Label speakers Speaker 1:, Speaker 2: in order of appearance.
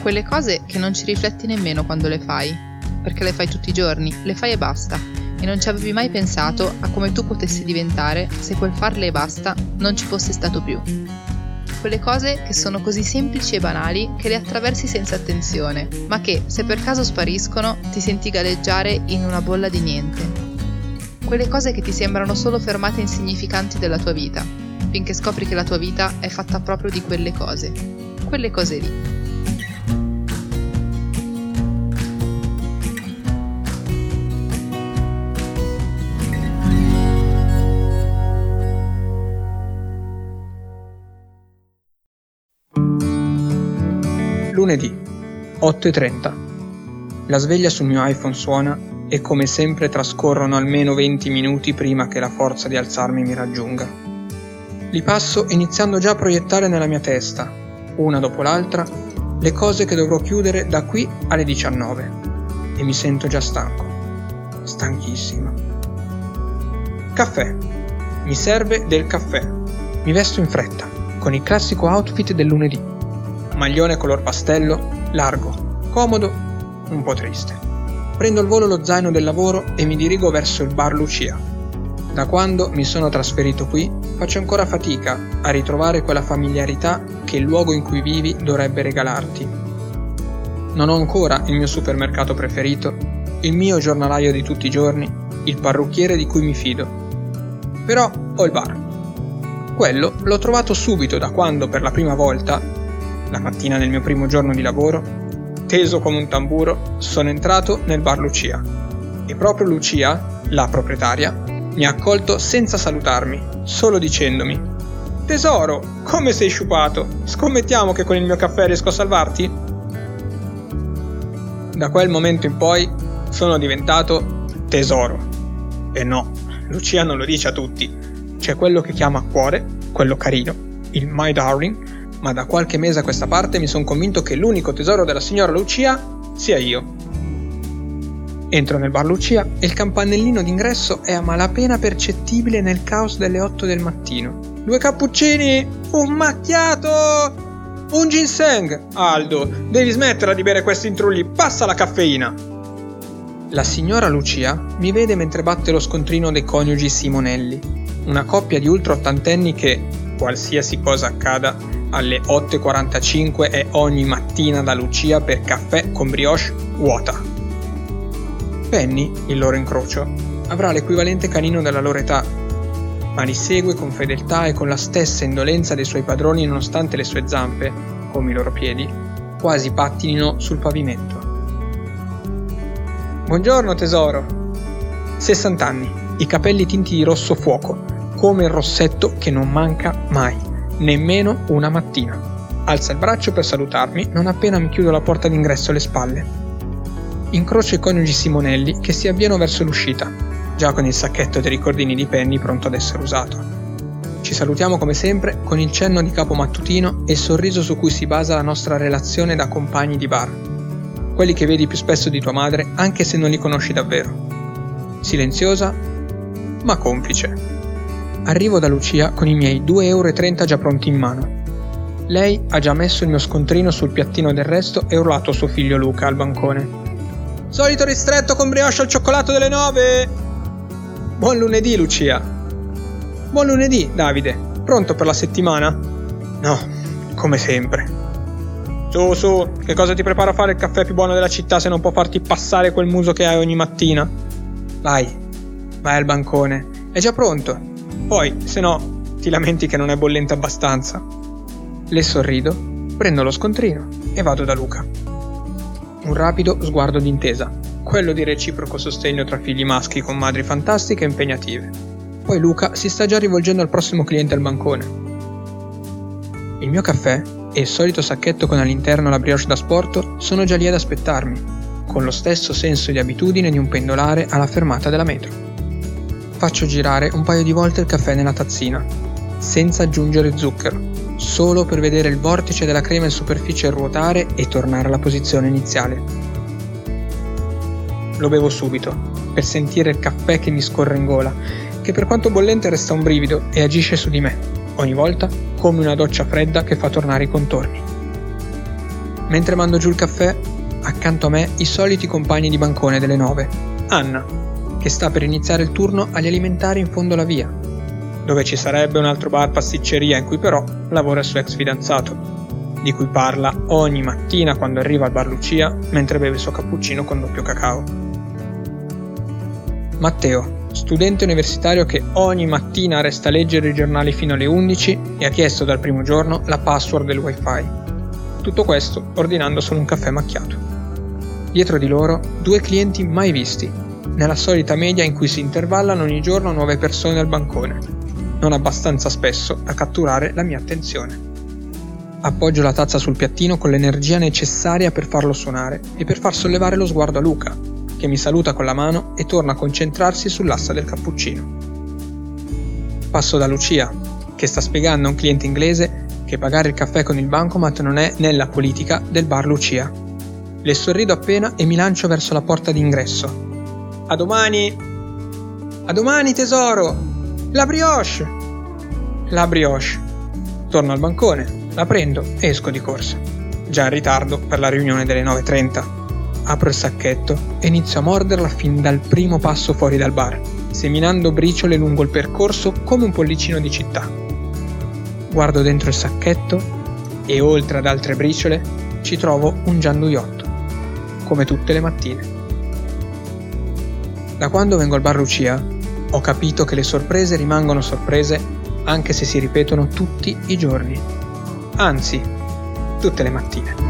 Speaker 1: Quelle cose che non ci rifletti nemmeno quando le fai, perché le fai tutti i giorni, le fai e basta, e non ci avevi mai pensato a come tu potessi diventare se quel farle e basta non ci fosse stato più. Quelle cose che sono così semplici e banali che le attraversi senza attenzione, ma che, se per caso spariscono, ti senti galleggiare in una bolla di niente. Quelle cose che ti sembrano solo fermate insignificanti della tua vita, finché scopri che la tua vita è fatta proprio di quelle cose. Quelle cose lì.
Speaker 2: Lunedì 8.30. La sveglia sul mio iPhone suona e come sempre trascorrono almeno 20 minuti prima che la forza di alzarmi mi raggiunga. Li passo iniziando già a proiettare nella mia testa, una dopo l'altra, le cose che dovrò chiudere da qui alle 19 e mi sento già stanco, stanchissimo. Caffè. Mi serve del caffè. Mi vesto in fretta, con il classico outfit del lunedì maglione color pastello, largo, comodo, un po' triste. Prendo al volo lo zaino del lavoro e mi dirigo verso il bar Lucia. Da quando mi sono trasferito qui faccio ancora fatica a ritrovare quella familiarità che il luogo in cui vivi dovrebbe regalarti. Non ho ancora il mio supermercato preferito, il mio giornalaio di tutti i giorni, il parrucchiere di cui mi fido. Però ho il bar. Quello l'ho trovato subito da quando per la prima volta la mattina del mio primo giorno di lavoro, teso come un tamburo, sono entrato nel bar Lucia. E proprio Lucia, la proprietaria, mi ha accolto senza salutarmi, solo dicendomi: Tesoro, come sei sciupato? Scommettiamo che con il mio caffè riesco a salvarti? Da quel momento in poi sono diventato tesoro. E no, Lucia non lo dice a tutti. C'è quello che chiama cuore, quello carino, il my darling, ma da qualche mese a questa parte mi sono convinto che l'unico tesoro della signora Lucia sia io. Entro nel bar Lucia e il campanellino d'ingresso è a malapena percettibile nel caos delle 8 del mattino. Due cappuccini, un macchiato, un ginseng. Aldo, devi smetterla di bere questi intrulli, passa la caffeina. La signora Lucia mi vede mentre batte lo scontrino dei coniugi Simonelli, una coppia di ultra ottantenni che, qualsiasi cosa accada, alle 8.45 e ogni mattina da Lucia per caffè con brioche vuota. Penny, il loro incrocio, avrà l'equivalente canino della loro età, ma li segue con fedeltà e con la stessa indolenza dei suoi padroni nonostante le sue zampe, come i loro piedi, quasi pattinino sul pavimento. Buongiorno tesoro! 60 anni, i capelli tinti di rosso fuoco, come il rossetto che non manca mai nemmeno una mattina. Alza il braccio per salutarmi non appena mi chiudo la porta d'ingresso alle spalle. Incrocio i coniugi Simonelli che si avviano verso l'uscita, già con il sacchetto dei ricordini di Penny pronto ad essere usato. Ci salutiamo come sempre con il cenno di capo mattutino e il sorriso su cui si basa la nostra relazione da compagni di bar. Quelli che vedi più spesso di tua madre anche se non li conosci davvero. Silenziosa, ma complice. Arrivo da Lucia con i miei 2,30 euro già pronti in mano. Lei ha già messo il mio scontrino sul piattino del resto e urlato a suo figlio Luca al bancone. Solito ristretto con brioche al cioccolato delle 9! Buon lunedì, Lucia! Buon lunedì, Davide! Pronto per la settimana? No, come sempre. Su, su, che cosa ti preparo a fare il caffè più buono della città se non può farti passare quel muso che hai ogni mattina? Vai, vai al bancone. È già pronto. Poi, se no, ti lamenti che non è bollente abbastanza. Le sorrido, prendo lo scontrino e vado da Luca. Un rapido sguardo d'intesa, quello di reciproco sostegno tra figli maschi con madri fantastiche e impegnative. Poi Luca si sta già rivolgendo al prossimo cliente al bancone. Il mio caffè e il solito sacchetto con all'interno la brioche da sport sono già lì ad aspettarmi, con lo stesso senso di abitudine di un pendolare alla fermata della metro. Faccio girare un paio di volte il caffè nella tazzina, senza aggiungere zucchero, solo per vedere il vortice della crema in superficie ruotare e tornare alla posizione iniziale. Lo bevo subito, per sentire il caffè che mi scorre in gola, che per quanto bollente resta un brivido e agisce su di me, ogni volta come una doccia fredda che fa tornare i contorni. mentre mando giù il caffè, accanto a me i soliti compagni di bancone delle nove. Anna, che sta per iniziare il turno agli alimentari in fondo alla via, dove ci sarebbe un altro bar pasticceria in cui però lavora il suo ex fidanzato, di cui parla ogni mattina quando arriva al bar Lucia mentre beve il suo cappuccino con doppio cacao. Matteo, studente universitario che ogni mattina resta a leggere i giornali fino alle 11 e ha chiesto dal primo giorno la password del wifi. Tutto questo ordinando solo un caffè macchiato. Dietro di loro due clienti mai visti, nella solita media in cui si intervallano ogni giorno nuove persone al bancone, non abbastanza spesso da catturare la mia attenzione. Appoggio la tazza sul piattino con l'energia necessaria per farlo suonare e per far sollevare lo sguardo a Luca, che mi saluta con la mano e torna a concentrarsi sull'assa del cappuccino. Passo da Lucia, che sta spiegando a un cliente inglese che pagare il caffè con il bancomat non è nella politica del bar Lucia. Le sorrido appena e mi lancio verso la porta d'ingresso. A domani! A domani tesoro! La brioche! La brioche. Torno al bancone, la prendo e esco di corsa. Già in ritardo per la riunione delle 9.30. Apro il sacchetto e inizio a morderla fin dal primo passo fuori dal bar, seminando briciole lungo il percorso come un pollicino di città. Guardo dentro il sacchetto e oltre ad altre briciole ci trovo un gianduiotto, come tutte le mattine. Da quando vengo al bar Lucia ho capito che le sorprese rimangono sorprese anche se si ripetono tutti i giorni anzi, tutte le mattine.